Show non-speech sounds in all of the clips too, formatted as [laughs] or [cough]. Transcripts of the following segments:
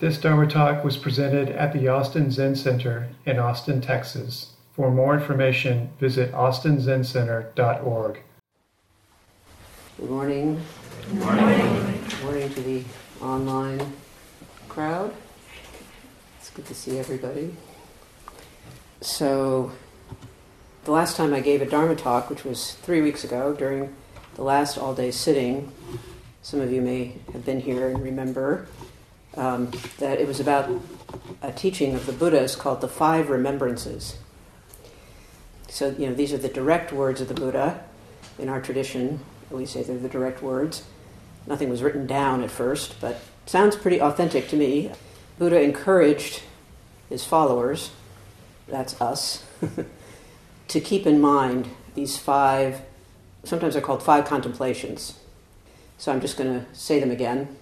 This Dharma talk was presented at the Austin Zen Center in Austin, Texas. For more information, visit austinzencenter.org. Good morning. Good morning. Good morning to the online crowd. It's good to see everybody. So, the last time I gave a Dharma talk, which was three weeks ago during the last all day sitting, some of you may have been here and remember um, that it was about a teaching of the Buddhas called the Five Remembrances. So, you know, these are the direct words of the Buddha. In our tradition, we say they're the direct words. Nothing was written down at first, but sounds pretty authentic to me. Buddha encouraged his followers, that's us, [laughs] to keep in mind these five, sometimes they're called five contemplations. So I'm just going to say them again.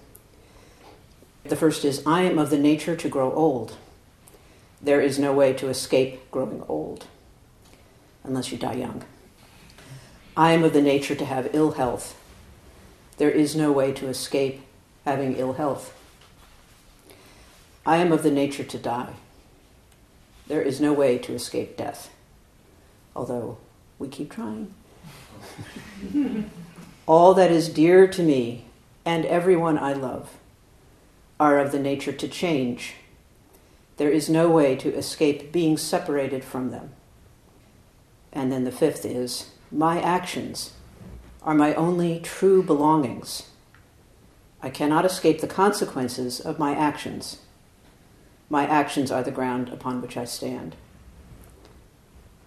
The first is I am of the nature to grow old. There is no way to escape growing old unless you die young. I am of the nature to have ill health. There is no way to escape having ill health. I am of the nature to die. There is no way to escape death, although we keep trying. [laughs] All that is dear to me and everyone I love are of the nature to change. There is no way to escape being separated from them. And then the fifth is my actions are my only true belongings. I cannot escape the consequences of my actions. My actions are the ground upon which I stand.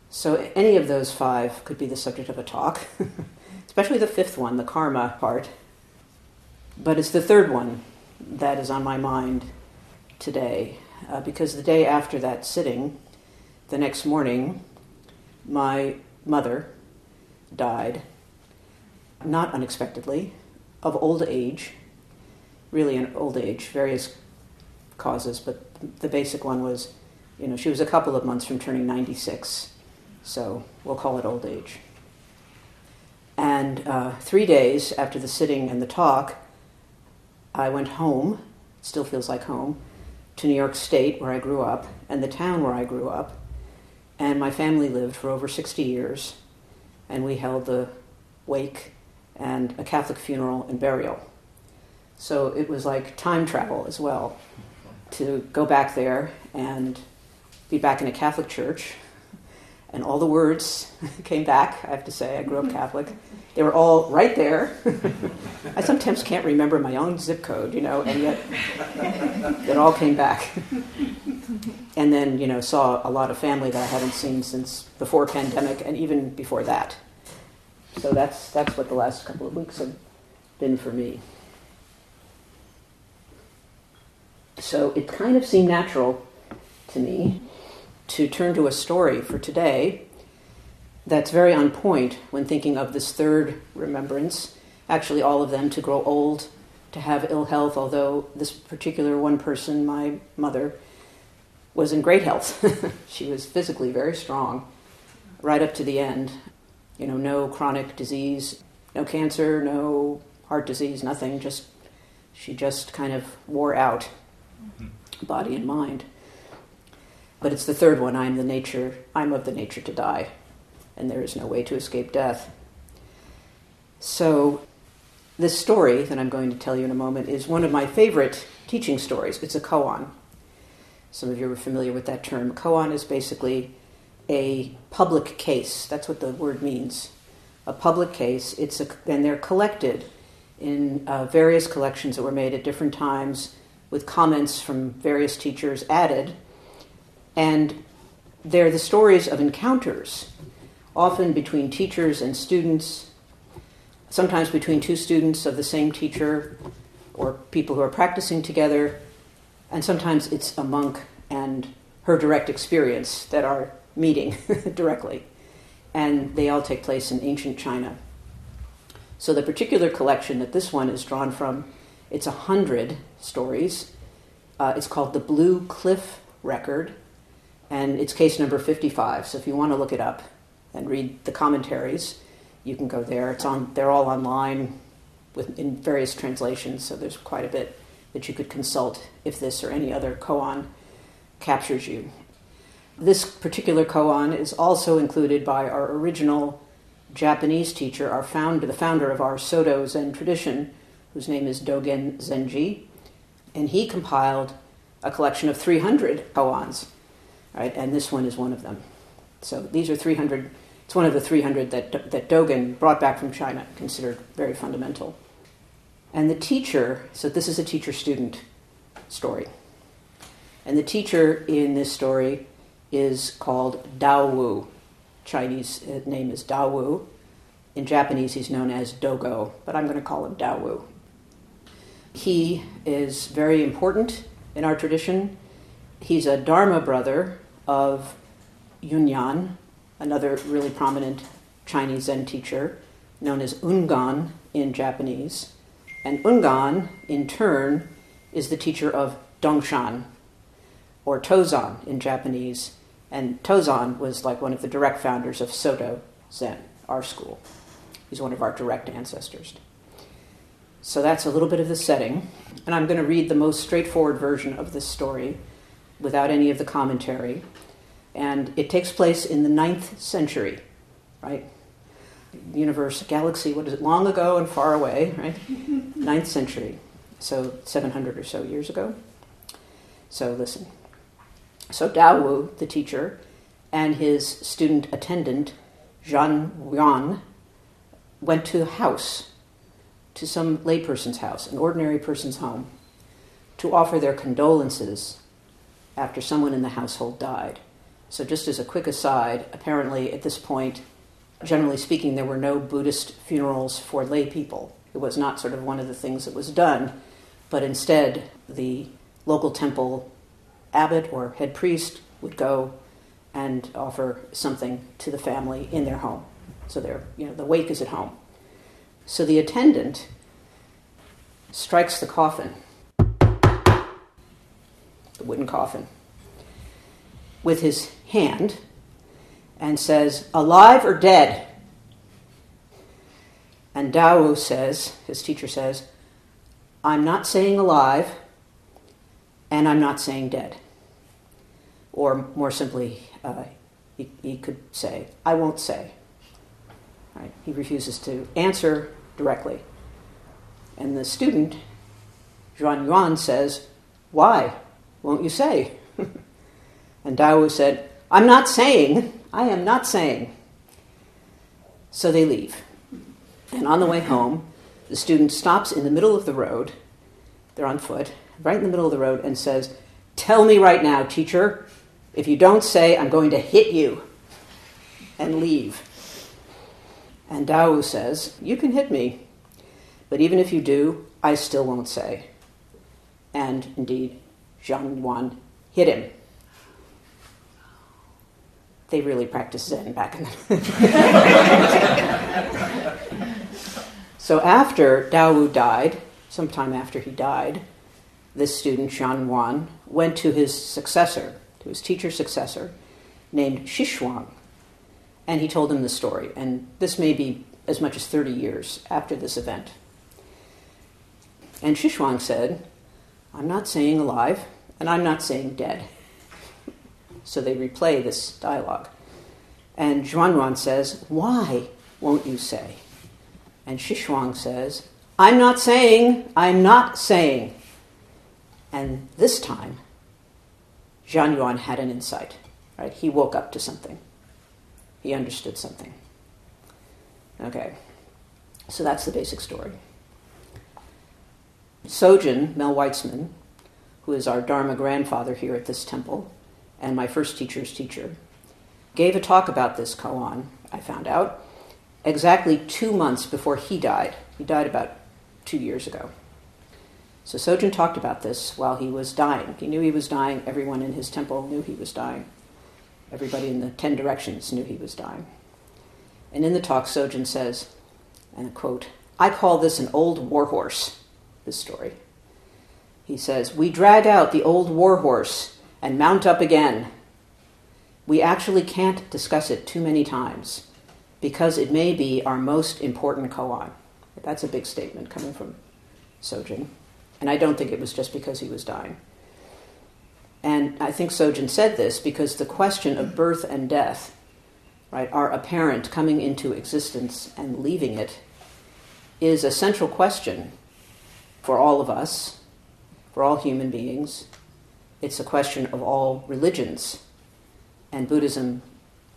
So, any of those five could be the subject of a talk, [laughs] especially the fifth one, the karma part. But it's the third one that is on my mind today, uh, because the day after that sitting, the next morning, my mother died, not unexpectedly, of old age, really an old age, various causes, but the basic one was, you know, she was a couple of months from turning 96, so we'll call it old age. And uh, three days after the sitting and the talk, I went home, still feels like home, to New York State, where I grew up, and the town where I grew up. And my family lived for over 60 years, and we held the wake and a Catholic funeral and burial. So it was like time travel as well to go back there and be back in a Catholic church. And all the words [laughs] came back, I have to say. I grew up Catholic. They were all right there. [laughs] I sometimes can't remember my own zip code, you know, and yet it all came back. and then, you know, saw a lot of family that I hadn't seen since before pandemic and even before that. So that's that's what the last couple of weeks have been for me. So it kind of seemed natural to me to turn to a story for today that's very on point when thinking of this third remembrance. Actually, all of them to grow old, to have ill health, although this particular one person, my mother, was in great health. [laughs] she was physically very strong right up to the end. You know, no chronic disease, no cancer, no heart disease, nothing. Just she just kind of wore out, mm-hmm. body and mind. But it's the third one. I'm the nature. I'm of the nature to die and there is no way to escape death. So, this story that I'm going to tell you in a moment is one of my favorite teaching stories. It's a koan. Some of you are familiar with that term. Koan is basically a public case. That's what the word means. A public case. It's a, and they're collected in uh, various collections that were made at different times with comments from various teachers added. And they're the stories of encounters often between teachers and students, sometimes between two students of the same teacher or people who are practicing together, and sometimes it's a monk and her direct experience that are meeting [laughs] directly. And they all take place in ancient China. So the particular collection that this one is drawn from, it's a hundred stories. Uh, it's called the Blue Cliff Record, and it's case number 55. So if you want to look it up, and read the commentaries, you can go there. It's on. They're all online with in various translations, so there's quite a bit that you could consult if this or any other koan captures you. This particular koan is also included by our original Japanese teacher, our founder, the founder of our Soto Zen tradition, whose name is Dogen Zenji, and he compiled a collection of 300 koans, right? And this one is one of them. So these are 300. It's one of the 300 that that Dogen brought back from China, considered very fundamental. And the teacher, so this is a teacher-student story, and the teacher in this story is called Dao Wu. Chinese uh, name is Dao Wu. In Japanese, he's known as Dogo, but I'm going to call him Dao Wu. He is very important in our tradition. He's a Dharma brother of Yunyan, another really prominent Chinese Zen teacher, known as Ungan in Japanese. And Ungan, in turn, is the teacher of Dongshan, or Tozan in Japanese. And Tozan was like one of the direct founders of Soto Zen, our school. He's one of our direct ancestors. So that's a little bit of the setting. And I'm going to read the most straightforward version of this story without any of the commentary. And it takes place in the ninth century, right? Universe, galaxy, what is it, long ago and far away, right? [laughs] ninth century. So 700 or so years ago. So listen. So Dao Wu, the teacher, and his student attendant, Zhan Yuan, went to a house to some layperson's house, an ordinary person's home, to offer their condolences after someone in the household died. So, just as a quick aside, apparently at this point, generally speaking, there were no Buddhist funerals for lay people. It was not sort of one of the things that was done, but instead, the local temple abbot or head priest would go and offer something to the family in their home. So, you know, the wake is at home. So the attendant strikes the coffin, the wooden coffin, with his hand and says, Alive or dead? And Dao says, his teacher says, I'm not saying alive, and I'm not saying dead. Or more simply, uh, he, he could say, I won't say. Right? He refuses to answer directly. And the student, Zhan Yuan, says, Why won't you say? [laughs] and Dao said, I'm not saying, I am not saying. So they leave. And on the way home, the student stops in the middle of the road, they're on foot, right in the middle of the road, and says, Tell me right now, teacher, if you don't say, I'm going to hit you, and leave. And Dao says, You can hit me, but even if you do, I still won't say. And indeed, Zhan Yuan hit him. They really practiced Zen back in the. [laughs] so after Dao Wu died, sometime after he died, this student, Zhan Yuan, went to his successor, to his teacher's successor, named Xishuang, and he told him the story. And this may be as much as 30 years after this event. And Xishuang said, I'm not saying alive, and I'm not saying dead. So they replay this dialogue. And Zhan Yuan says, Why won't you say? And Shishuang says, I'm not saying, I'm not saying. And this time, Zhan Yuan had an insight. Right? He woke up to something. He understood something. Okay, so that's the basic story. Sojun, Mel Weitzman, who is our Dharma grandfather here at this temple, and my first teacher's teacher, gave a talk about this koan, I found out, exactly two months before he died. He died about two years ago. So Sojun talked about this while he was dying. He knew he was dying. Everyone in his temple knew he was dying. Everybody in the ten directions knew he was dying. And in the talk, Sojun says, and I quote, I call this an old warhorse, this story. He says, We drag out the old warhorse and mount up again. We actually can't discuss it too many times because it may be our most important koan. That's a big statement coming from Sojun. And I don't think it was just because he was dying. And I think Sojun said this because the question of birth and death, right, our apparent coming into existence and leaving it, is a central question for all of us, for all human beings. It's a question of all religions. And Buddhism,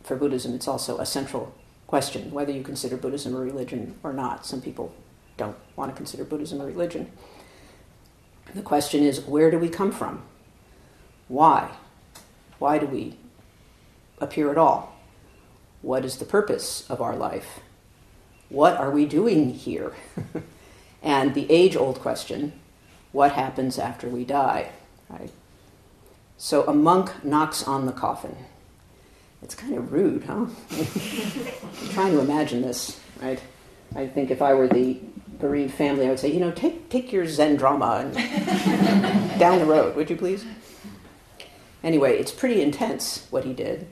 for Buddhism, it's also a central question, whether you consider Buddhism a religion or not. Some people don't want to consider Buddhism a religion. The question is where do we come from? Why? Why do we appear at all? What is the purpose of our life? What are we doing here? [laughs] and the age old question what happens after we die? Right? So a monk knocks on the coffin. It's kind of rude, huh? I'm trying to imagine this, right? I think if I were the bereaved family, I would say, you know, take, take your Zen drama and [laughs] down the road, would you please? Anyway, it's pretty intense what he did,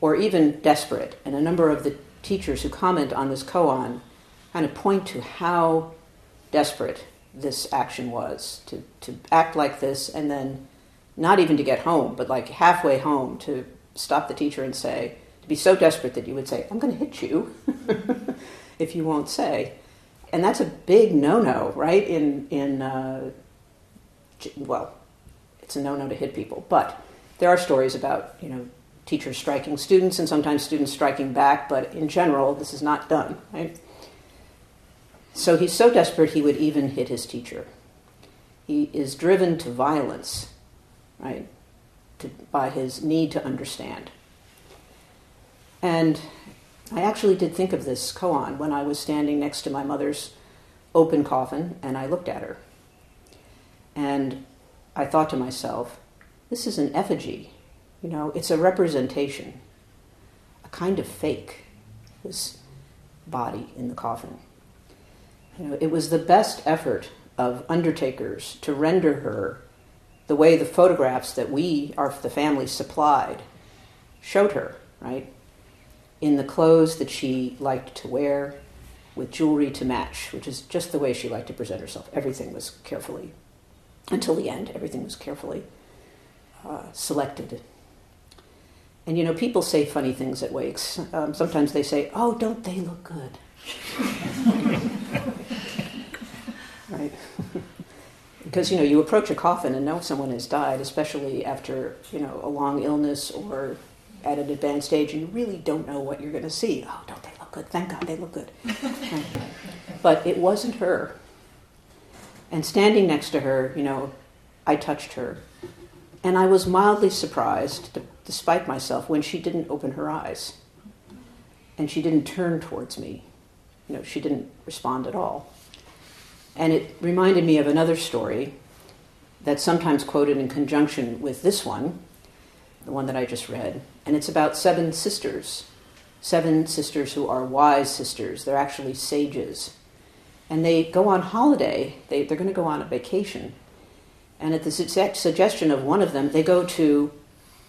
or even desperate. And a number of the teachers who comment on this koan kind of point to how desperate this action was to, to act like this and then not even to get home, but like halfway home to stop the teacher and say, to be so desperate that you would say, I'm going to hit you [laughs] if you won't say. And that's a big no no, right? In, in uh, well, it's a no no to hit people, but there are stories about, you know, teachers striking students and sometimes students striking back, but in general, this is not done, right? So he's so desperate he would even hit his teacher. He is driven to violence, right, to, by his need to understand. And I actually did think of this koan when I was standing next to my mother's open coffin and I looked at her. And I thought to myself, this is an effigy. You know, it's a representation, a kind of fake, this body in the coffin. You know, it was the best effort of undertakers to render her the way the photographs that we, our, the family, supplied showed her, right? In the clothes that she liked to wear, with jewelry to match, which is just the way she liked to present herself. Everything was carefully, until the end, everything was carefully uh, selected. And you know, people say funny things at wakes. Um, sometimes they say, "Oh, don't they look good?" [laughs] right? Because you know, you approach a coffin and know someone has died, especially after you know a long illness or at an advanced age, and you really don't know what you're going to see. Oh, don't they look good? Thank God they look good. [laughs] But it wasn't her. And standing next to her, you know, I touched her and I was mildly surprised, despite myself, when she didn't open her eyes. And she didn't turn towards me. You know, she didn't respond at all. And it reminded me of another story that's sometimes quoted in conjunction with this one, the one that I just read. And it's about seven sisters, seven sisters who are wise sisters. They're actually sages. And they go on holiday, they, they're going to go on a vacation and at the su- suggestion of one of them, they go to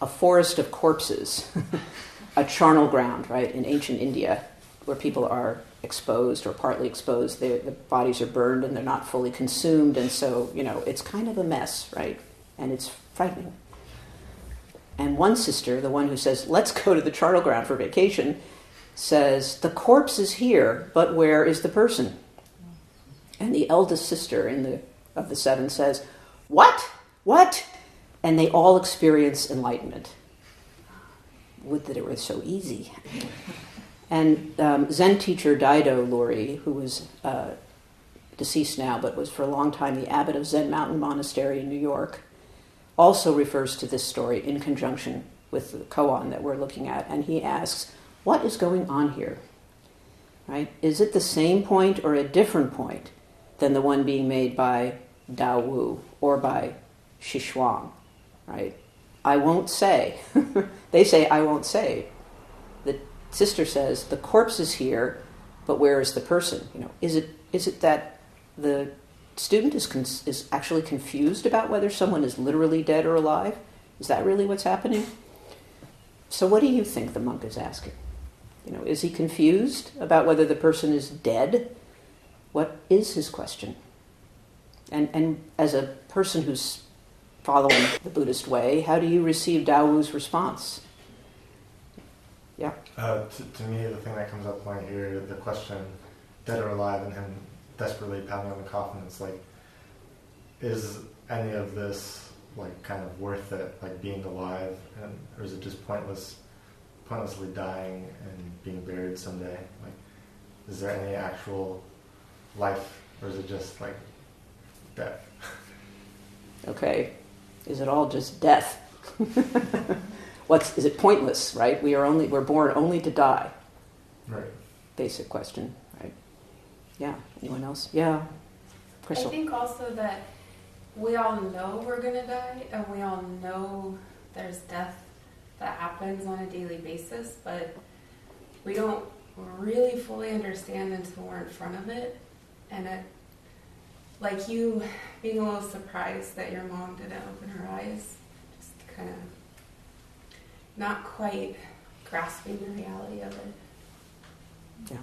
a forest of corpses, [laughs] a charnel ground, right, in ancient India, where people are exposed or partly exposed. They, the bodies are burned and they're not fully consumed, and so, you know, it's kind of a mess, right? And it's frightening. And one sister, the one who says, let's go to the charnel ground for vacation, says, the corpse is here, but where is the person? And the eldest sister in the, of the seven says, what? What? And they all experience enlightenment. Would that it were so easy. And um, Zen teacher Daido Loori, who was uh, deceased now, but was for a long time the abbot of Zen Mountain Monastery in New York, also refers to this story in conjunction with the koan that we're looking at. And he asks, What is going on here? Right? Is it the same point or a different point than the one being made by Dao Wu or by Xishuang, right? I won't say. [laughs] they say, I won't say. Sister says, the corpse is here, but where is the person? You know, is it, is it that the student is, con- is actually confused about whether someone is literally dead or alive? Is that really what's happening? So, what do you think the monk is asking? You know, is he confused about whether the person is dead? What is his question? And, and as a person who's following the Buddhist way, how do you receive Dao Wu's response? Yeah. Uh, to, to, me, the thing that comes up when I hear the question, dead or alive, and him desperately pounding on the coffin, it's like, is any of this like kind of worth it, like being alive, and or is it just pointless, pointlessly dying and being buried someday? Like, is there any actual life, or is it just like death? [laughs] okay, is it all just death? [laughs] What's is it pointless? Right? We are only we're born only to die. Right. Basic question, right? Yeah. Anyone else? Yeah. Crystal. I think also that we all know we're going to die and we all know there's death that happens on a daily basis, but we don't really fully understand until we're in front of it. And it, like you being a little surprised that your mom didn't open her eyes, just kind of not quite grasping the reality of it. Yeah.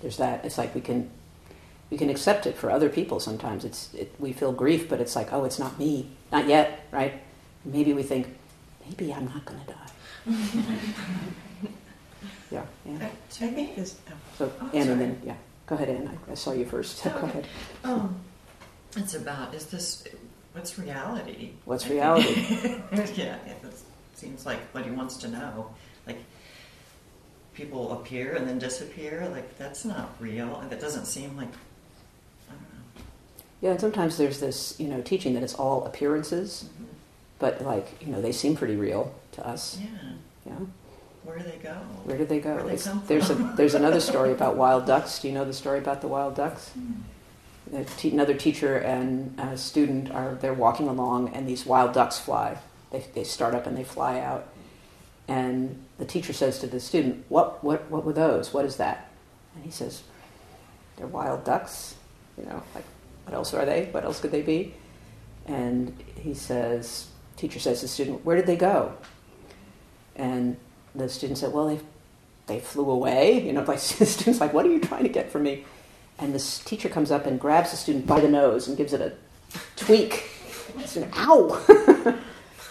There's that. It's like we can we can accept it for other people sometimes. It's it, we feel grief, but it's like, oh, it's not me, not yet, right? Maybe we think, maybe I'm not going to die. [laughs] yeah, Anne. I, I think this. Oh. So oh, Anne, and then yeah, go ahead, Anne. I, I saw you first. [laughs] go ahead. Um, it's about is this what's reality? What's reality? [laughs] yeah, it seems like what he wants to know. Like people appear and then disappear. Like that's not real, and that doesn't seem like yeah, and sometimes there's this, you know, teaching that it's all appearances, mm-hmm. but like, you know, they seem pretty real to us. Yeah. Yeah. Where do they go? Where do they go? They there's a there's another story about [laughs] wild ducks. Do you know the story about the wild ducks? Mm. Te- another teacher and a student are they're walking along, and these wild ducks fly. They they start up and they fly out, and the teacher says to the student, "What what what were those? What is that?" And he says, "They're wild ducks." You know, like what else are they? What else could they be? And he says, teacher says to the student, where did they go? And the student said, well, they, they flew away. You know, [laughs] like the student's like, what are you trying to get from me? And this teacher comes up and grabs the student by the nose and gives it a [laughs] tweak. It's an ow. [laughs]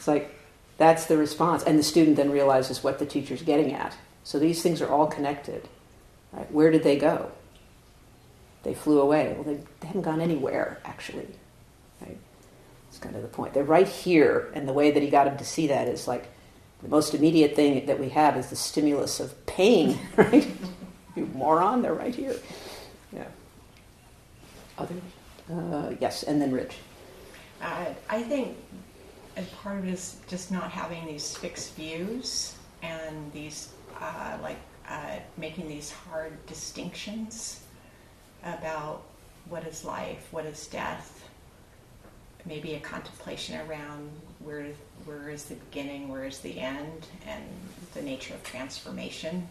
it's like, that's the response. And the student then realizes what the teacher's getting at. So these things are all connected. Right? Where did they go? they flew away. Well, they, haven't gone anywhere, actually. Right? It's kind of the point. They're right here, and the way that he got him to see that is like the most immediate thing that we have is the stimulus of pain, [laughs] right? you moron, they're right here. Yeah. Others? Uh, yes, and then Rich. Uh, I think part of it is just not having these fixed views and these, uh, like, uh, making these hard distinctions about what is life, what is death, maybe a contemplation around where where is the beginning, where is the end, and the nature of transformation.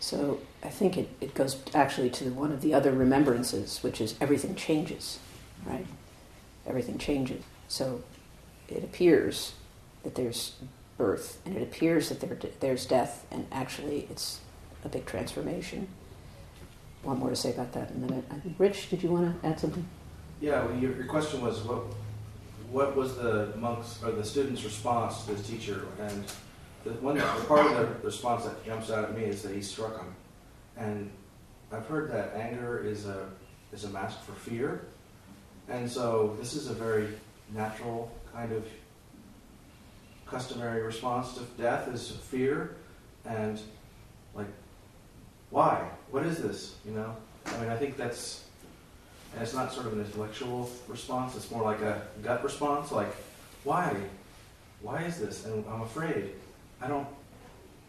So I think it, it goes actually to one of the other remembrances, which is everything changes, right? Everything changes. So it appears that there's birth, and it appears that there, there's death, and actually it's a big transformation want more to say about that in a minute. Rich, did you want to add something? Yeah, well, your, your question was what what was the monks or the students' response to this teacher? And the one the part of the response that jumps out at me is that he struck him. And I've heard that anger is a is a mask for fear, and so this is a very natural kind of customary response to death is fear, and like why? What is this? You know, I mean, I think that's, and it's not sort of an intellectual response. It's more like a gut response. Like, why? Why is this? And I'm afraid. I don't.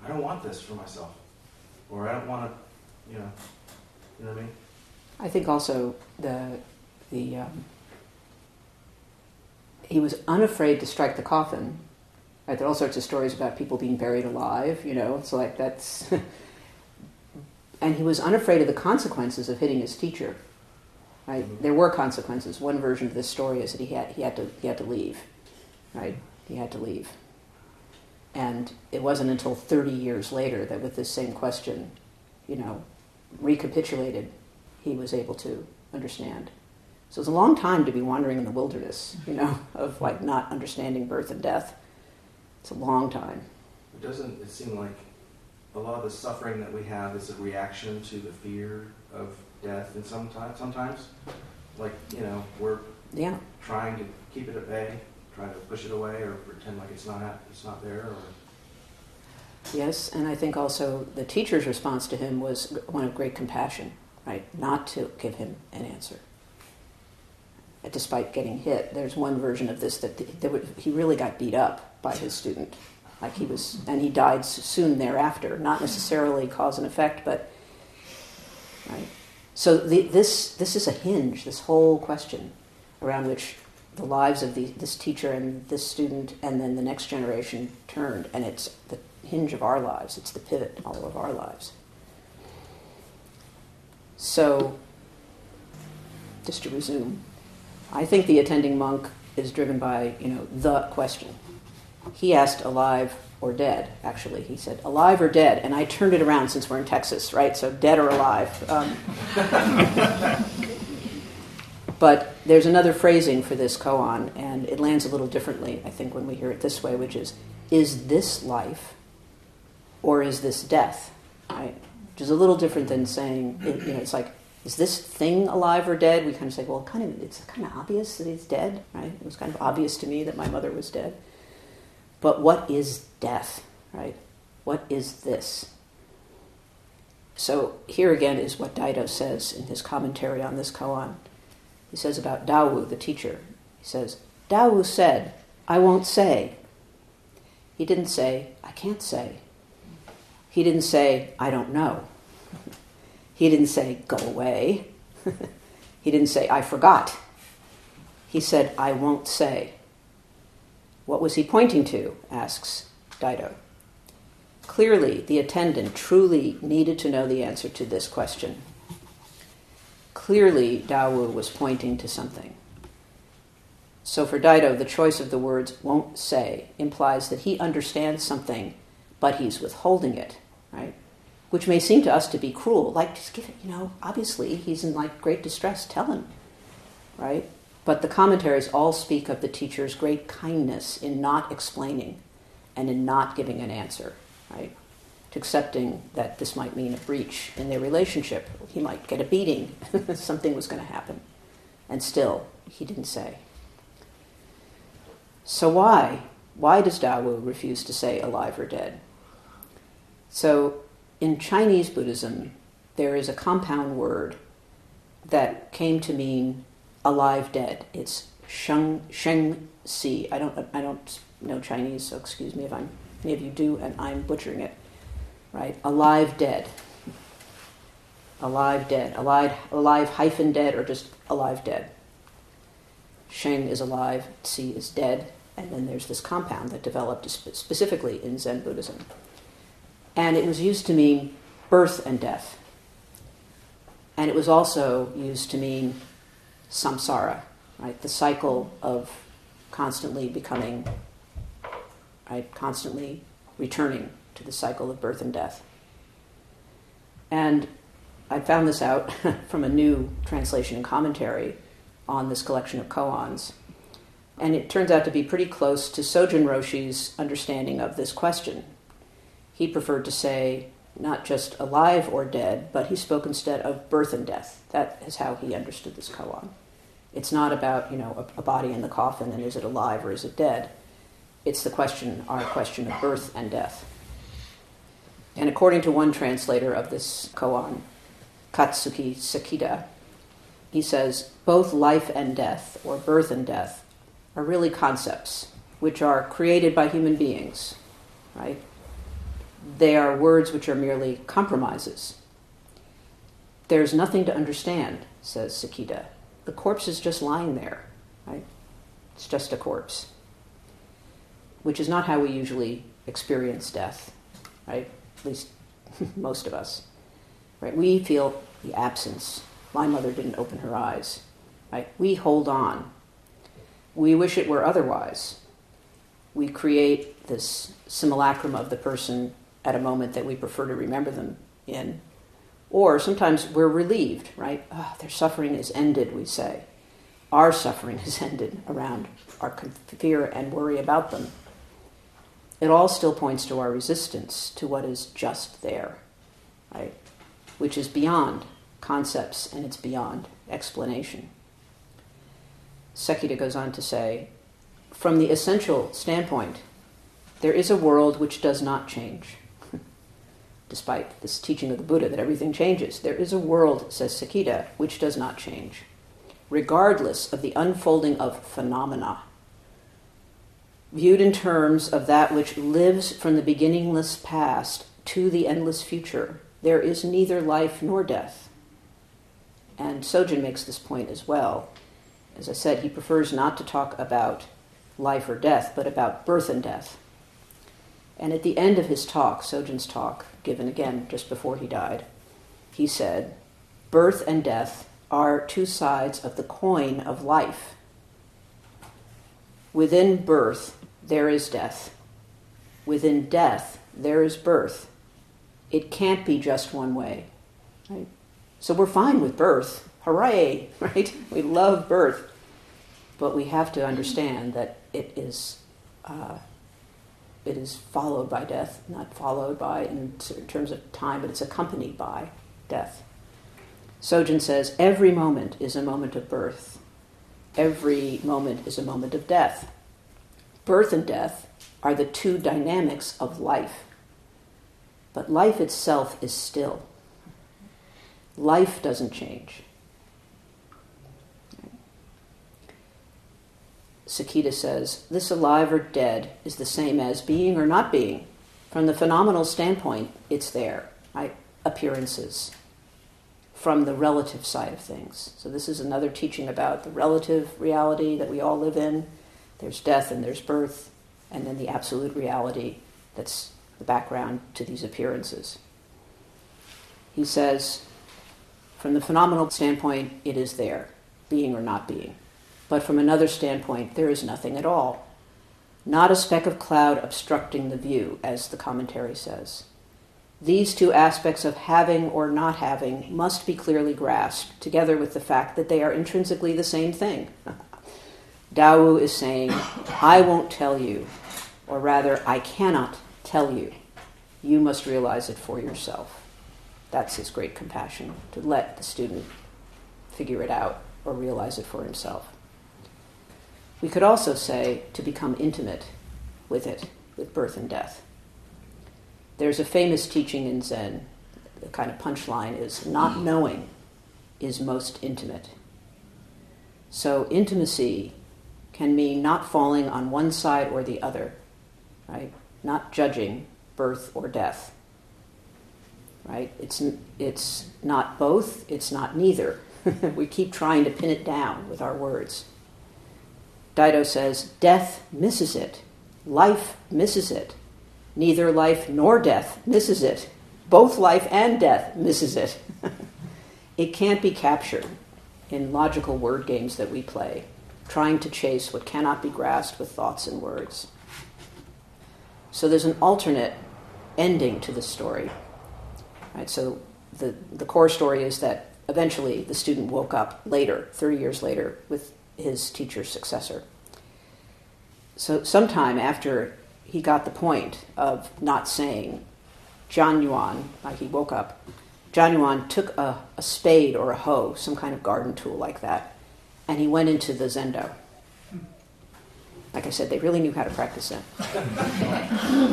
I don't want this for myself, or I don't want to. You know. You know what I mean? I think also the the um, he was unafraid to strike the coffin. Right? There are all sorts of stories about people being buried alive. You know, it's like that's [laughs] and he was unafraid of the consequences of hitting his teacher. Right? Mm-hmm. There were consequences. One version of this story is that he had he had to he had to leave. Right? He had to leave. And it wasn't until 30 years later that with this same question, you know, recapitulated, he was able to understand. So it's a long time to be wandering in the wilderness, you know, of like not understanding birth and death. It's a long time. It doesn't it seem like a lot of the suffering that we have is a reaction to the fear of death and sometimes sometimes like, you know, we're Yeah. trying to keep it at bay, trying to push it away or pretend like it's not it's not there or Yes, and I think also the teacher's response to him was one of great compassion, right? Not to give him an answer. Despite getting hit, there's one version of this that the, there were, he really got beat up by his student. Like he was, and he died soon thereafter. Not necessarily cause and effect, but right. So the, this this is a hinge. This whole question around which the lives of the, this teacher and this student and then the next generation turned, and it's the hinge of our lives. It's the pivot all of our lives. So, just to resume, I think the attending monk is driven by you know the question. He asked alive or dead. Actually, he said alive or dead, and I turned it around since we're in Texas, right? So dead or alive. Um, [laughs] but there's another phrasing for this koan, and it lands a little differently, I think, when we hear it this way, which is, is this life or is this death? Right? Which is a little different than saying, you know, it's like, is this thing alive or dead? We kind of say, well, kind of, it's kind of obvious that he's dead, right? It was kind of obvious to me that my mother was dead. But what is death, right? What is this? So here again is what Daido says in his commentary on this koan. He says about Dawu, the teacher. He says, Dawu said, I won't say. He didn't say, I can't say. He didn't say, I don't know. He didn't say, go away. [laughs] he didn't say, I forgot. He said, I won't say. What was he pointing to? asks Daido. Clearly, the attendant truly needed to know the answer to this question. Clearly, Dawu was pointing to something. So for Daido, the choice of the words won't say implies that he understands something, but he's withholding it, right? Which may seem to us to be cruel. Like, just give it, you know, obviously he's in like great distress, tell him, right? But the commentaries all speak of the teacher's great kindness in not explaining and in not giving an answer, right? To accepting that this might mean a breach in their relationship. He might get a beating, [laughs] something was going to happen. And still, he didn't say. So why? Why does Dawu refuse to say alive or dead? So in Chinese Buddhism, there is a compound word that came to mean alive dead. It's sheng sheng si. I don't I don't know Chinese, so excuse me if I'm any of you do and I'm butchering it. Right? Alive dead. Alive dead. Alive alive hyphen dead or just alive dead. Sheng is alive, Si is dead, and then there's this compound that developed specifically in Zen Buddhism. And it was used to mean birth and death. And it was also used to mean samsara, right? The cycle of constantly becoming, right? Constantly returning to the cycle of birth and death. And I found this out [laughs] from a new translation and commentary on this collection of koans. And it turns out to be pretty close to Sojun Roshi's understanding of this question. He preferred to say not just alive or dead, but he spoke instead of birth and death. That is how he understood this koan. It's not about, you know, a, a body in the coffin and is it alive or is it dead. It's the question, our question of birth and death. And according to one translator of this koan, Katsuki Sekida, he says both life and death, or birth and death, are really concepts which are created by human beings, right? They are words which are merely compromises. There's nothing to understand, says Sekida. The corpse is just lying there, right? It's just a corpse, which is not how we usually experience death, right? At least [laughs] most of us, right? We feel the absence. My mother didn't open her eyes, right? We hold on. We wish it were otherwise. We create this simulacrum of the person at a moment that we prefer to remember them in, Or sometimes we're relieved, right? Oh, their suffering is ended, we say. Our suffering [laughs] is ended around our fear and worry about them. It all still points to our resistance to what is just there, right? Which is beyond concepts and it's beyond explanation. Sekida goes on to say, from the essential standpoint, there is a world which does not change despite this teaching of the Buddha that everything changes. There is a world, says Sekida, which does not change, regardless of the unfolding of phenomena. Viewed in terms of that which lives from the beginningless past to the endless future, there is neither life nor death. And Sojun makes this point as well. As I said, he prefers not to talk about life or death, but about birth and death. And at the end of his talk, Sojun's talk, given again just before he died, he said, Birth and death are two sides of the coin of life. Within birth, there is death. Within death, there is birth. It can't be just one way. Right? So we're fine with birth. Hooray, [laughs] right? We love birth. But we have to understand that it is uh, it is followed by death, not followed by in terms of time, but it's accompanied by death. Sojun says every moment is a moment of birth, every moment is a moment of death. Birth and death are the two dynamics of life, but life itself is still. Life doesn't change. Sekida says, this alive or dead is the same as being or not being. From the phenomenal standpoint, it's there, right? Appearances. From the relative side of things. So, this is another teaching about the relative reality that we all live in. There's death and there's birth, and then the absolute reality that's the background to these appearances. He says, from the phenomenal standpoint, it is there, being or not being. But from another standpoint, there is nothing at all. Not a speck of cloud obstructing the view, as the commentary says. These two aspects of having or not having must be clearly grasped, together with the fact that they are intrinsically the same thing. [laughs] Dawu is saying, I won't tell you, or rather, I cannot tell you. You must realize it for yourself. That's his great compassion, to let the student figure it out or realize it for himself. We could also say to become intimate with it, with birth and death. There's a famous teaching in Zen, the kind of punchline is not mm. knowing is most intimate. So intimacy can mean not falling on one side or the other, right? Not judging birth or death. Right? It's it's not both, it's not neither. [laughs] we keep trying to pin it down with our words. Daido says, Death misses it. Life misses it. Neither life nor death misses it. Both life and death misses it. [laughs] it can't be captured in logical word games that we play, trying to chase what cannot be grasped with thoughts and words. So there's an alternate ending to the story. Right, so the, the core story is that eventually the student woke up later, 30 years later, with his teacher's successor. So, sometime after he got the point of not saying Zhan Yuan, like he woke up, Zhan Yuan took a, a spade or a hoe, some kind of garden tool like that, and he went into the zendo. Like I said, they really knew how to practice it. [laughs]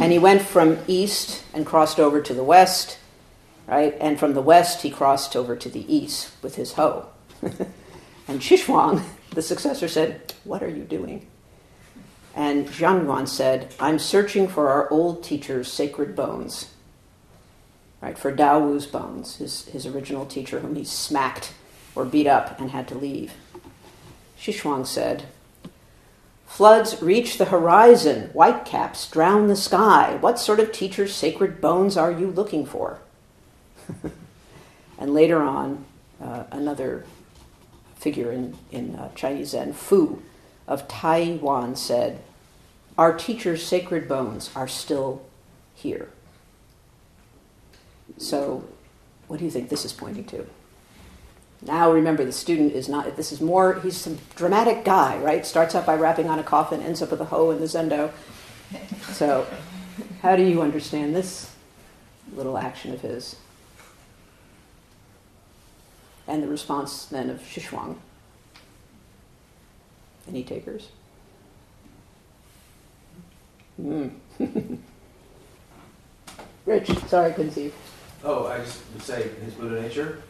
and he went from east and crossed over to the west, right? And from the west, he crossed over to the east with his hoe. [laughs] and Xishuang the successor said, What are you doing? And Zhang Yuan said, I'm searching for our old teacher's sacred bones. Right, for Dao Wu's bones, his, his original teacher whom he smacked or beat up and had to leave. Xishuang said, Floods reach the horizon, whitecaps drown the sky. What sort of teacher's sacred bones are you looking for? [laughs] and later on, uh, another figure in, in uh, Chinese Zen, Fu of Taiyuan, said, Our teacher's sacred bones are still here. So What do you think this is pointing to? Now remember, the student is not, this is more, he's some dramatic guy, right? Starts out by rapping on a coffin, ends up with a hoe in the zendo. So, how do you understand this little action of his? And the response then of Shishuang. Any takers? Mm. [laughs] Rich, sorry, I couldn't see you. Oh, I just would say his Buddha nature.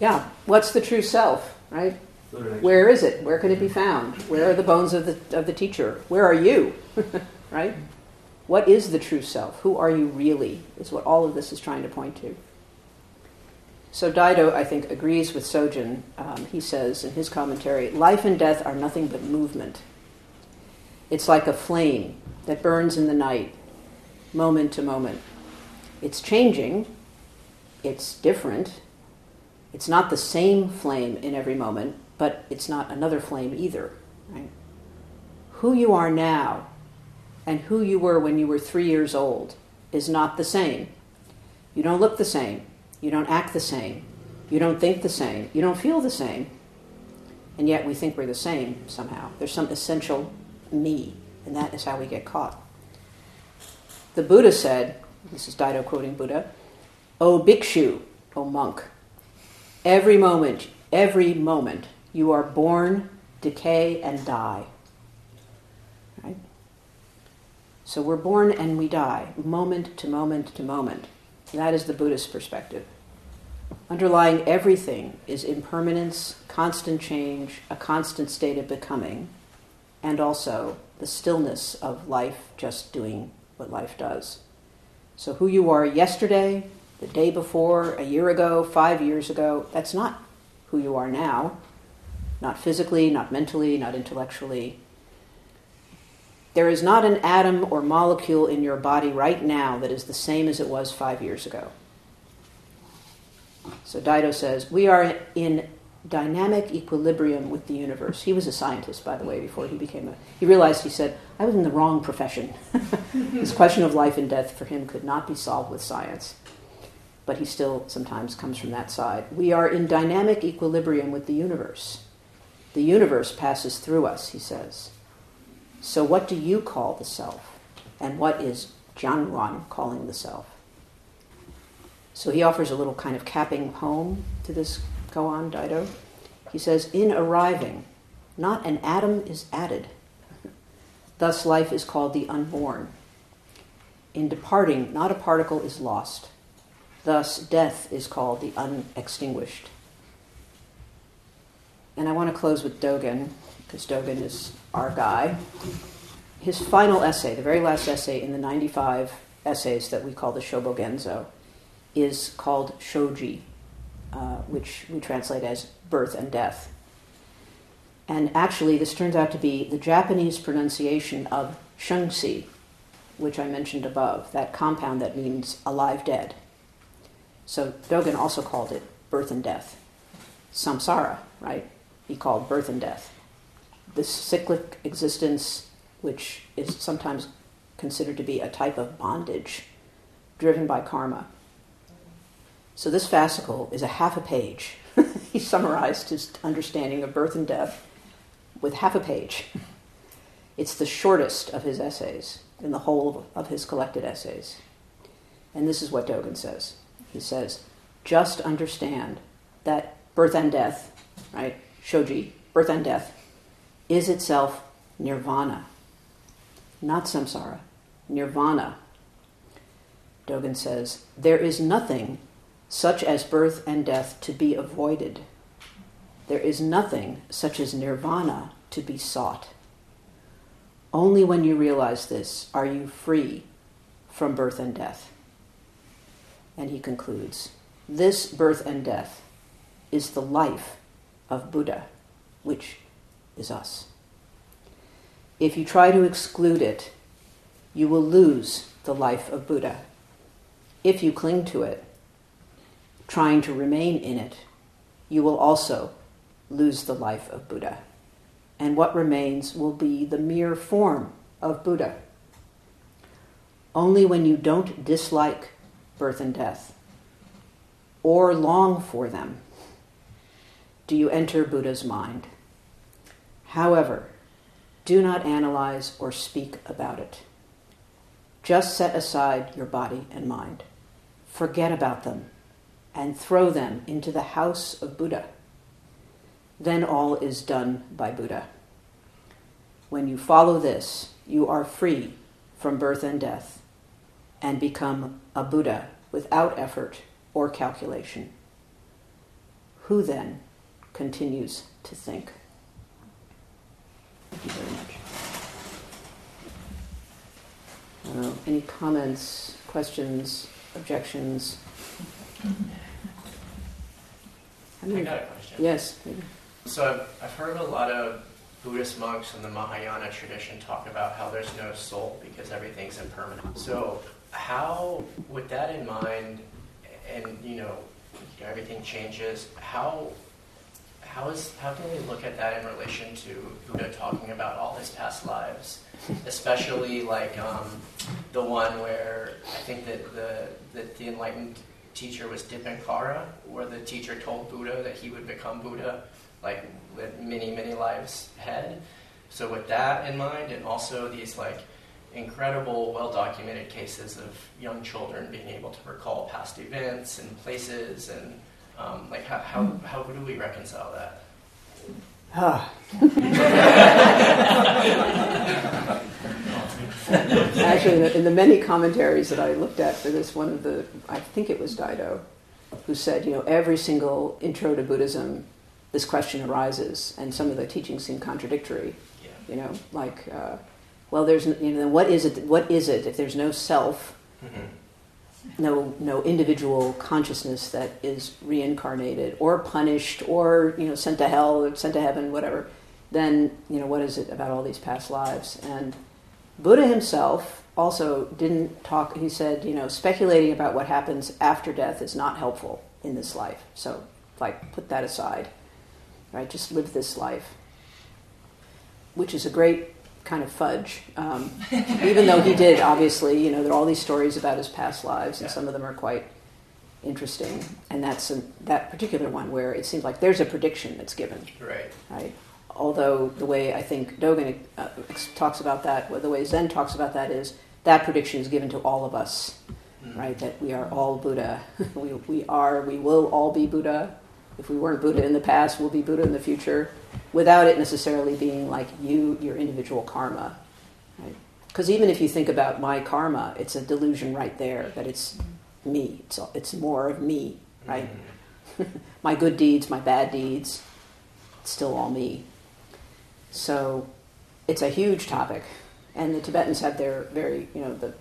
Yeah, what's the true self, right? Where is it? Where can it be found? Where are the bones of the, of the teacher? Where are you? [laughs] right? What is the true self? Who are you really? Is what all of this is trying to point to. So Daido, I think, agrees with Sojun. Um, he says in his commentary, life and death are nothing but movement. It's like a flame that burns in the night, moment to moment. It's changing, it's different, it's not the same flame in every moment, but it's not another flame either. Right? Who you are now and who you were when you were three years old is not the same. You don't look the same. You don't act the same. You don't think the same. You don't feel the same. And yet we think we're the same somehow. There's some essential me, and that is how we get caught. The Buddha said, this is Daido quoting Buddha, O bhikshu, O monk, every moment, every moment, you are born, decay, and die. Right? So we're born and we die, moment to moment to moment. That is the Buddhist perspective. Underlying everything is impermanence, constant change, a constant state of becoming, and also the stillness of life just doing what life does. So, who you are yesterday, the day before, a year ago, five years ago, that's not who you are now. Not physically, not mentally, not intellectually. There is not an atom or molecule in your body right now that is the same as it was five years ago. So Daido says, We are in dynamic equilibrium with the universe. He was a scientist, by the way, before he became a. He realized, he said, I was in the wrong profession. [laughs] this question of life and death for him could not be solved with science. But he still sometimes comes from that side. We are in dynamic equilibrium with the universe. The universe passes through us, he says. So, what do you call the self? And what is Zhan Yuan calling the self? So, he offers a little kind of capping poem to this koan, Daido. He says, In arriving, not an atom is added. [laughs] Thus, life is called the unborn. In departing, not a particle is lost. Thus, death is called the unextinguished. And I want to close with Dogen, because Dogen is our guy. His final essay, the very last essay in the 95 essays that we call the Shobogenzo, is called Shoji, uh, which we translate as birth and death. And actually, this turns out to be the Japanese pronunciation of shengsi, which I mentioned above, that compound that means alive dead. So Dogen also called it birth and death. Samsara, right? He called birth and death. This cyclic existence, which is sometimes considered to be a type of bondage driven by karma. So this fascicle is a half a page. [laughs] he summarized his understanding of birth and death with half a page. It's the shortest of his essays in the whole of his collected essays. And this is what Dogen says. He says, just understand that birth and death, right? Shoji, birth and death, is itself nirvana, not samsara, nirvana. Dogen says, there is nothing such as birth and death to be avoided. There is nothing such as nirvana to be sought. Only when you realize this are you free from birth and death. And he concludes this birth and death is the life of Buddha, which is us. If you try to exclude it, you will lose the life of Buddha. If you cling to it, trying to remain in it, you will also lose the life of Buddha. And what remains will be the mere form of Buddha. Only when you don't dislike birth and death or long for them, do you enter Buddha's mind. However, do not analyze or speak about it. Just set aside your body and mind. Forget about them and throw them into the house of Buddha. Then all is done by Buddha. When you follow this, you are free from birth and death and become a Buddha without effort or calculation. Who then continues to think? Thank you very much. Uh, any comments, questions, objections? [laughs] I got a question. Yes. So I've, I've heard a lot of Buddhist monks in the Mahayana tradition talk about how there's no soul because everything's impermanent. So how, with that in mind, and you know, everything changes, how how is how can we look at that in relation to Buddha talking about all his past lives, [laughs] especially like um, the one where I think that the that the enlightened teacher was Dipankara, where the teacher told Buddha that he would become Buddha, like with many many lives ahead. So with that in mind, and also these like incredible, well documented cases of young children being able to recall past events and places and um, like how, how, how do we reconcile that? Ah. [laughs] [laughs] [laughs] Actually, in the many commentaries that I looked at for this, one of the, I think it was Daido, who said, you know, every single intro to Buddhism, this question arises, and some of the teachings seem contradictory. Yeah. You know, like, uh, well, there's, you know, what is it? What is it if there's no self? Mm-hmm no no individual consciousness that is reincarnated or punished or you know sent to hell or sent to heaven whatever then you know what is it about all these past lives and buddha himself also didn't talk he said you know speculating about what happens after death is not helpful in this life so like put that aside right just live this life which is a great kind of fudge. Um, [laughs] even though he did, obviously, you know, there are all these stories about his past lives, and some of them are quite interesting. And that's a, that particular one where it seems like there's a prediction that's given. Right. Right. Although the way I think Dogen uh, talks about that, the way Zen talks about that is that prediction is given to all of us, mm. right? That we are all Buddha. [laughs] we, we are, we will all be Buddha. If we weren't Buddha in the past, we'll be Buddha in the future without it necessarily being like you, your individual karma. Because right? even if you think about my karma, it's a delusion right there that it's me. It's, it's more of me, right? Mm-hmm. [laughs] my good deeds, my bad deeds, it's still all me. So it's a huge topic. And the Tibetans have their very, you know, the,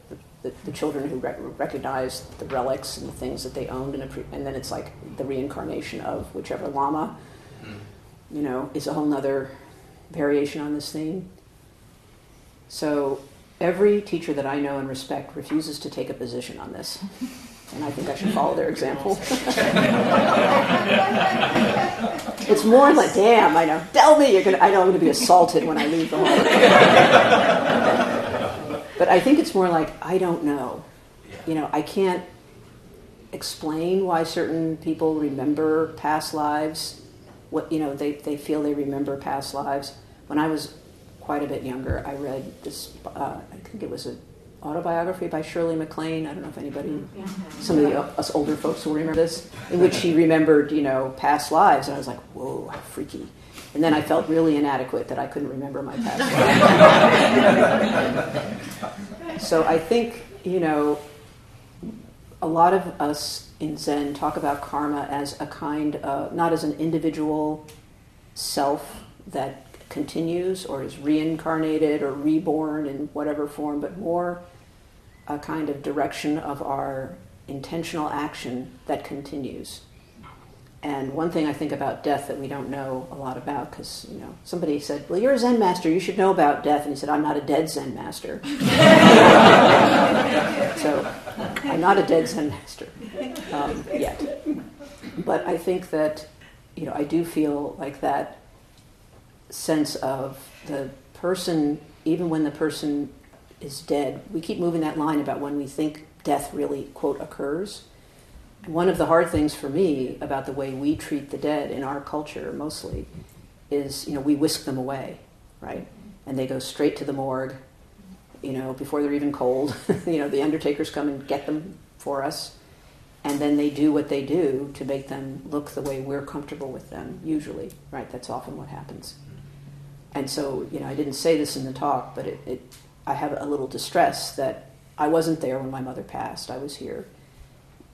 the, the children who rec- recognize the relics and the things that they owned, and, and then it's like the reincarnation of whichever lama hmm. you know, is a whole nother variation on this theme. So every teacher that I know and respect refuses to take a position on this. And I think I should follow their [laughs] example. [laughs] it's more like, damn, I know. Tell me you're gonna I know I'm gonna be assaulted when I leave the hall. but I think it's more like, I don't know. You know, I can't explain why certain people remember past lives what you know they, they feel they remember past lives. When I was quite a bit younger, I read this. Uh, I think it was an autobiography by Shirley MacLaine. I don't know if anybody, mm-hmm. some of the, us older folks will remember this, in which she remembered you know past lives, and I was like, whoa, how freaky. And then I felt really inadequate that I couldn't remember my past lives. [laughs] so I think you know a lot of us in Zen talk about karma as a kind of, not as an individual self that continues or is reincarnated or reborn in whatever form, but more a kind of direction of our intentional action that continues. And one thing I think about death that we don't know a lot about, because you know, somebody said, "Well, you're a Zen master. You should know about death." And he said, "I'm not a dead Zen master." [laughs] so, I'm not a dead Zen master um, yet. But I think that you know, I do feel like that sense of the person, even when the person is dead. We keep moving that line about when we think death really quote occurs one of the hard things for me about the way we treat the dead in our culture mostly is, you know, we whisk them away, right? And they go straight to the morgue, you know, before they're even cold. [laughs] you know, the undertakers come and get them for us. And then they do what they do to make them look the way we're comfortable with them, usually, right? That's often what happens. And so, you know, I didn't say this in the talk, but it, it I have a little distress that I wasn't there when my mother passed. I was here.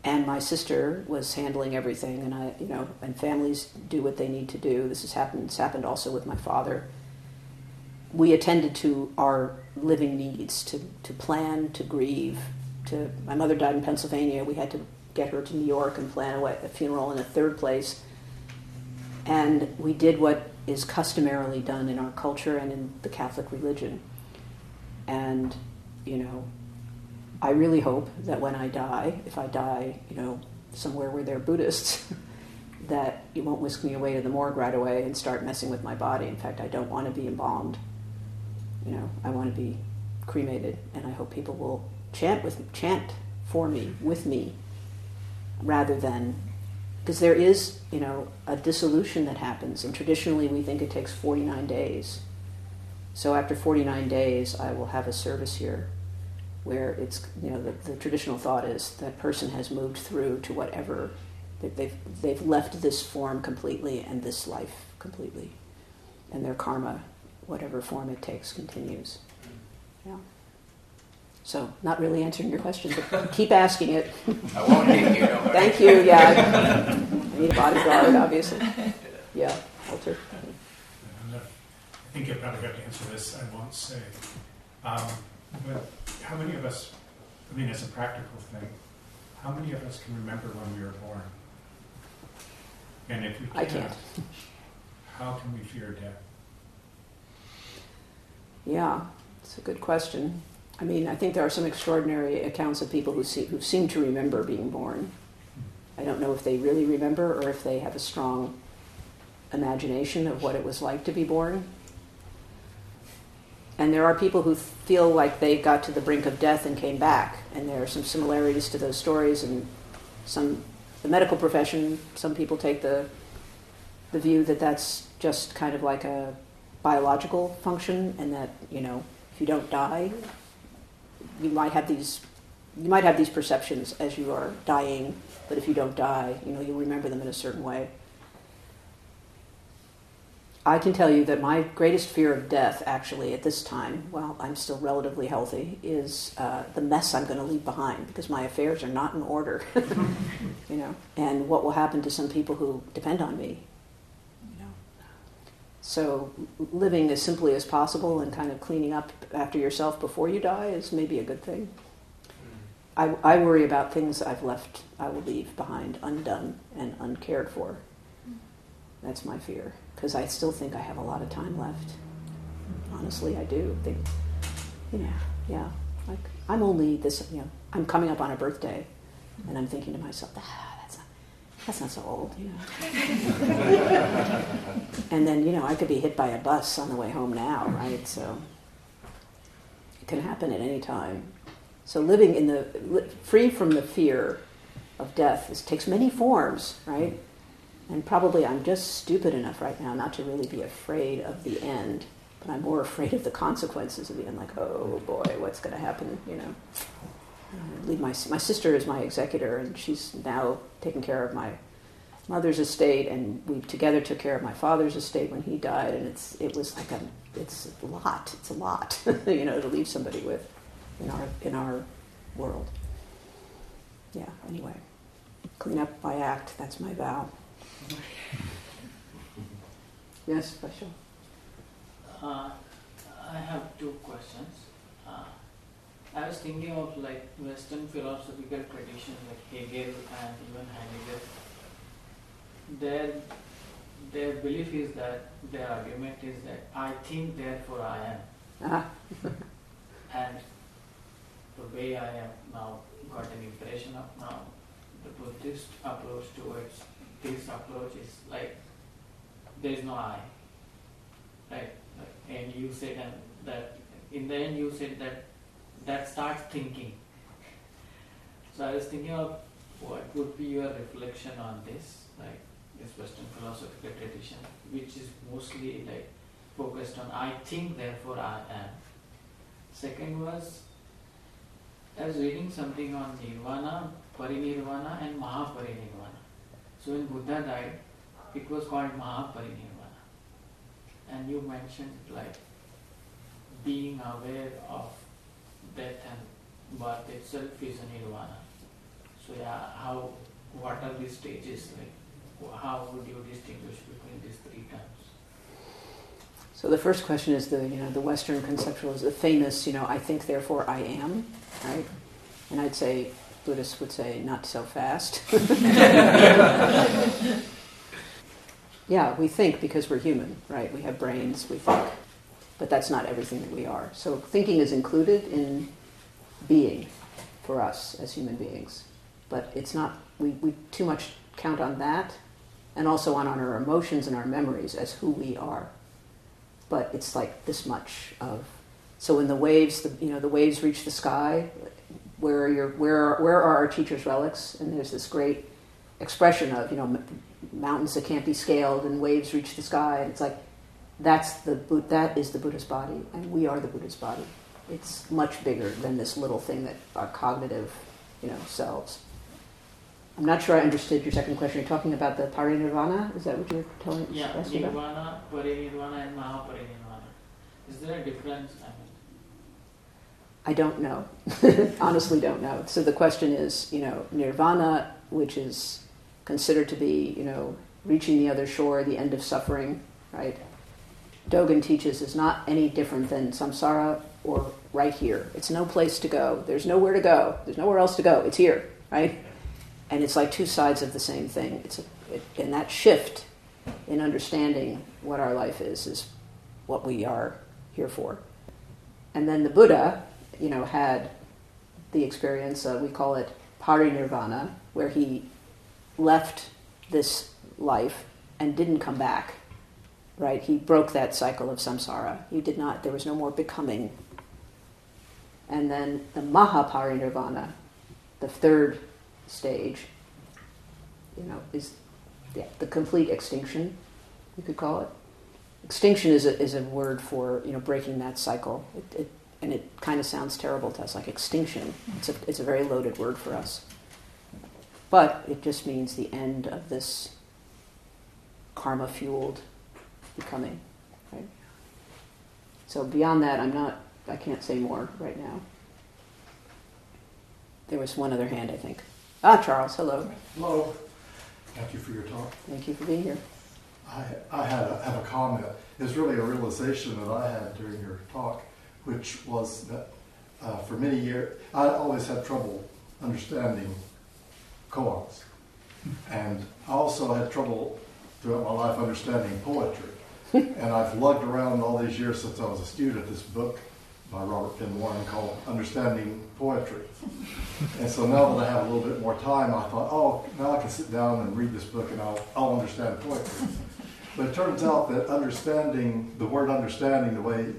And my sister was handling everything and i you know and families do what they need to do. This has happened it's happened also with my father. We attended to our living needs to, to plan to grieve to my mother died in pennsylvania. We had to get her to new york and plan a, a funeral in a third place. And we did what is customarily done in our culture and in the catholic religion and you know I really hope that when I die, if I die, you know, somewhere where they're Buddhists, [laughs] that you won't whisk me away to the morgue right away and start messing with my body. In fact, I don't want to be embalmed. You know, I want to be cremated, and I hope people will chant with chant for me with me, rather than because there is, you know, a dissolution that happens, and traditionally we think it takes 49 days. So after 49 days, I will have a service here where it's you know the, the traditional thought is that person has moved through to whatever they've they've left this form completely and this life completely, and their karma, whatever form it takes, continues. Yeah. So, not really answering your question, but [laughs] keep asking it. I won't hate you. Thank you. Yeah, I need a bodyguard, obviously. Yeah, Walter. I think you probably have to answer this. I won't say. Um, but how many of us, I mean, as a practical thing, how many of us can remember when we were born? And if we can't, I can't. how can we fear death? Yeah, it's a good question. I mean, I think there are some extraordinary accounts of people who, see, who seem to remember being born. I don't know if they really remember or if they have a strong imagination of what it was like to be born. And there are people who feel like they got to the brink of death and came back. And there are some similarities to those stories. And some, the medical profession, some people take the, the view that that's just kind of like a biological function, and that you know, if you don't die, you might have these, you might have these perceptions as you are dying. But if you don't die, you know, you'll remember them in a certain way. I can tell you that my greatest fear of death, actually, at this time, while I'm still relatively healthy, is uh, the mess I'm going to leave behind because my affairs are not in order, [laughs] you know, and what will happen to some people who depend on me. You know. So, living as simply as possible and kind of cleaning up after yourself before you die is maybe a good thing. I, I worry about things I've left, I will leave behind undone and uncared for. That's my fear because I still think I have a lot of time left. Honestly, I do think, you know, yeah, like I'm only this, you know, I'm coming up on a birthday, and I'm thinking to myself, ah, that's not, that's not so old, you know. [laughs] and then, you know, I could be hit by a bus on the way home now, right? So it can happen at any time. So living in the free from the fear of death is, takes many forms, right? And probably I'm just stupid enough right now not to really be afraid of the end, but I'm more [laughs] afraid of the consequences of the end. Like, oh boy, what's going to happen? You know, um, leave my my sister is my executor, and she's now taking care of my mother's estate, and we together took care of my father's estate when he died, and it's it was like a it's a lot. It's a lot, [laughs] you know, to leave somebody with in our in our world. Yeah. Anyway, clean up by act. That's my vow. Yes, Basho. Uh, I have two questions. Uh, I was thinking of like Western philosophical tradition like Hegel and even Heidegger. Their their belief is that their argument is that I think, therefore I am. Ah. [laughs] and the way I have now got an impression of now, the Buddhist approach towards this approach is like there is no I. Right? And you said that in the end you said that that starts thinking. So I was thinking of what would be your reflection on this, like this Western philosophical tradition, which is mostly like focused on I think, therefore I am. Second was I was reading something on nirvana, parinirvana, and mahaparinirvana. So when Buddha died, it was called mahaparinirvana. And you mentioned like being aware of death and birth itself is a nirvana. So yeah, how what are these stages like? How would you distinguish between these three terms? So the first question is the you know the Western conceptual is the famous you know I think therefore I am, right? And I'd say Buddhists would say not so fast. [laughs] yeah, we think because we're human, right? We have brains, we think, but that's not everything that we are. So thinking is included in being for us as human beings, but it's not. We, we too much count on that, and also on, on our emotions and our memories as who we are but it's like this much of. So when the waves, the, you know, the waves reach the sky, where are your, where are, where are our teachers' relics? And there's this great expression of, you know, mountains that can't be scaled and waves reach the sky. And it's like, that's the that is the Buddha's body, and we are the Buddha's body. It's much bigger than this little thing that our cognitive, you know, selves. I'm not sure I understood your second question. You're talking about the parinirvana? Is that what you're telling us? Yeah, nirvana, parinirvana, and mahaparinirvana. Is there a difference? I, mean, I don't know. [laughs] Honestly, don't know. So the question is, you know, nirvana, which is considered to be, you know, reaching the other shore, the end of suffering, right? Dogen teaches is not any different than samsara or right here. It's no place to go. There's nowhere to go. There's nowhere else to go. It's here, right? and it's like two sides of the same thing. It's a, it, and that shift in understanding what our life is is what we are here for. And then the Buddha, you know, had the experience. We call it parinirvana, where he left this life and didn't come back. Right? He broke that cycle of samsara. He did not. There was no more becoming. And then the mahaparinirvana, the third stage, you know, is yeah, the complete extinction, you could call it. Extinction is a, is a word for, you know, breaking that cycle. It, it, and it kind of sounds terrible to us, like extinction. It's a, it's a very loaded word for us. But it just means the end of this karma fueled becoming, right? So beyond that, I'm not, I can't say more right now. There was one other hand, I think. Ah, Charles, hello. Hello. Thank you for your talk. Thank you for being here. I, I had a, have a comment. It's really a realization that I had during your talk, which was that uh, for many years, I always had trouble understanding koans. And I also had trouble throughout my life understanding poetry. [laughs] and I've lugged around all these years since I was a student this book by Robert Penn Warren called Understanding Poetry. and so now that I have a little bit more time, I thought, oh, now I can sit down and read this book and I'll, I'll understand poetry. But it turns out that understanding, the word understanding, the way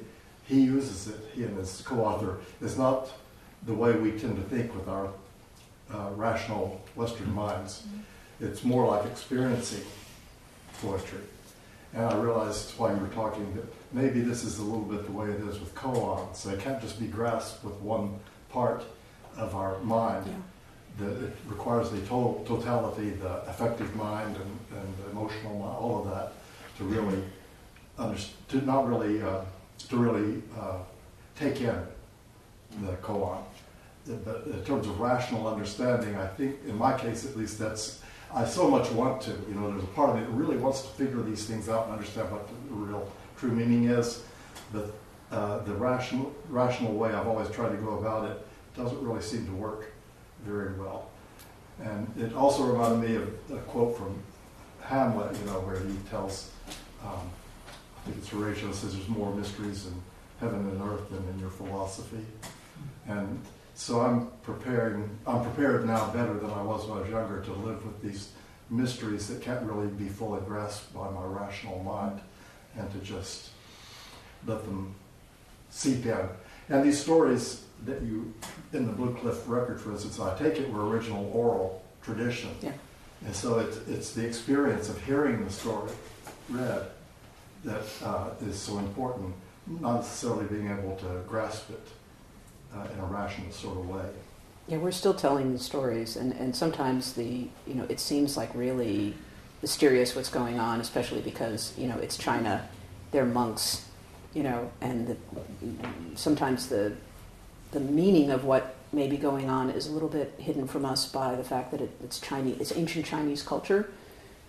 he uses it, he and his co author, is not the way we tend to think with our uh, rational Western minds. It's more like experiencing poetry. And I realized while you were talking that maybe this is a little bit the way it is with koans. So it can't just be grasped with one part of our mind. Yeah. The, it requires the total totality, the affective mind and, and emotional mind, all of that, to really under, to not really uh, to really uh, take in the koan. But in terms of rational understanding, I think in my case at least that's I so much want to. You know, there's a part of me that really wants to figure these things out and understand what the real true meaning is. But uh, the rational, rational way I've always tried to go about it doesn't really seem to work very well. And it also reminded me of a quote from Hamlet, you know, where he tells, um, think it's Horatio says, there's more mysteries in heaven and earth than in your philosophy. And so I'm preparing, I'm prepared now better than I was when I was younger to live with these mysteries that can't really be fully grasped by my rational mind and to just let them seep in. And these stories that you, in the Blue Cliff record, for instance, I take it were original oral tradition. Yeah. And so it's, it's the experience of hearing the story read that uh, is so important, not necessarily being able to grasp it uh, in a rational sort of way. Yeah, we're still telling the stories, and, and sometimes the you know it seems like really mysterious what's going on, especially because you know it's China, they're monks, you know, and the, sometimes the the meaning of what may be going on is a little bit hidden from us by the fact that it, it's Chinese, it's ancient Chinese culture,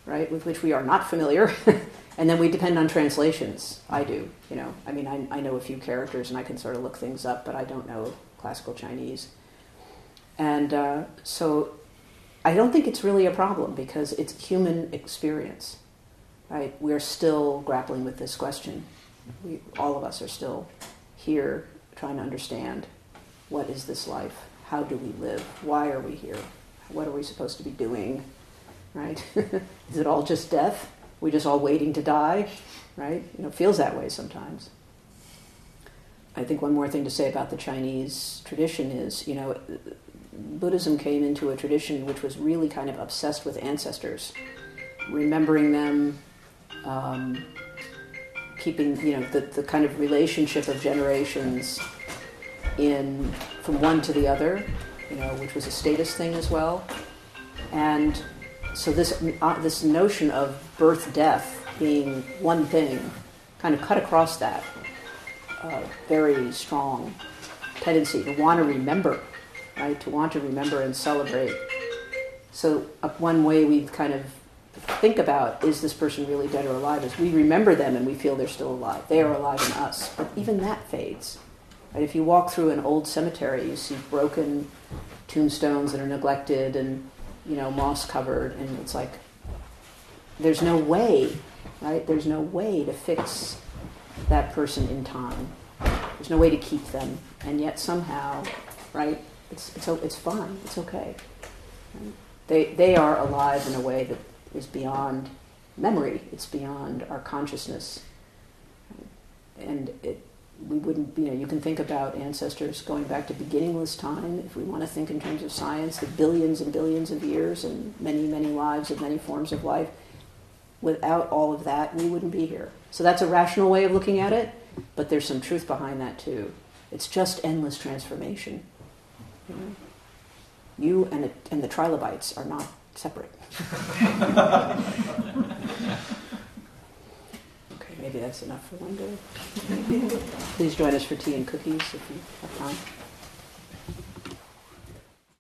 right, with which we are not familiar, [laughs] and then we depend on translations. I do, you know, I mean, I, I know a few characters and I can sort of look things up, but I don't know classical Chinese. And uh, so I don't think it's really a problem because it's human experience, right? We're still grappling with this question. We, all of us are still here trying to understand what is this life? How do we live? Why are we here? What are we supposed to be doing? Right? [laughs] is it all just death? We just all waiting to die? Right? You know, it feels that way sometimes. I think one more thing to say about the Chinese tradition is, you know, Buddhism came into a tradition which was really kind of obsessed with ancestors, remembering them, um, keeping you know the, the kind of relationship of generations in from one to the other, you know, which was a status thing as well, and so this uh, this notion of birth death being one thing kind of cut across that uh, very strong tendency to want to remember right? To want to remember and celebrate. So, uh, one way we kind of think about is this person really dead or alive is we remember them and we feel they're still alive. They are alive in us. But even that fades. Right? If you walk through an old cemetery, you see broken tombstones that are neglected and you know moss covered, and it's like there's no way, right? There's no way to fix that person in time. There's no way to keep them, and yet somehow, right? It's, it's, it's fine. It's okay. They, they are alive in a way that is beyond memory. It's beyond our consciousness. And it, we wouldn't, you know, you can think about ancestors going back to beginningless time. If we want to think in terms of science, the billions and billions of years and many, many lives of many forms of life. Without all of that, we wouldn't be here. So that's a rational way of looking at it, but there's some truth behind that too. It's just endless transformation. You and, it, and the trilobites are not separate. [laughs] maybe that's enough for one day. [laughs] Please join us for tea and cookies if you have time.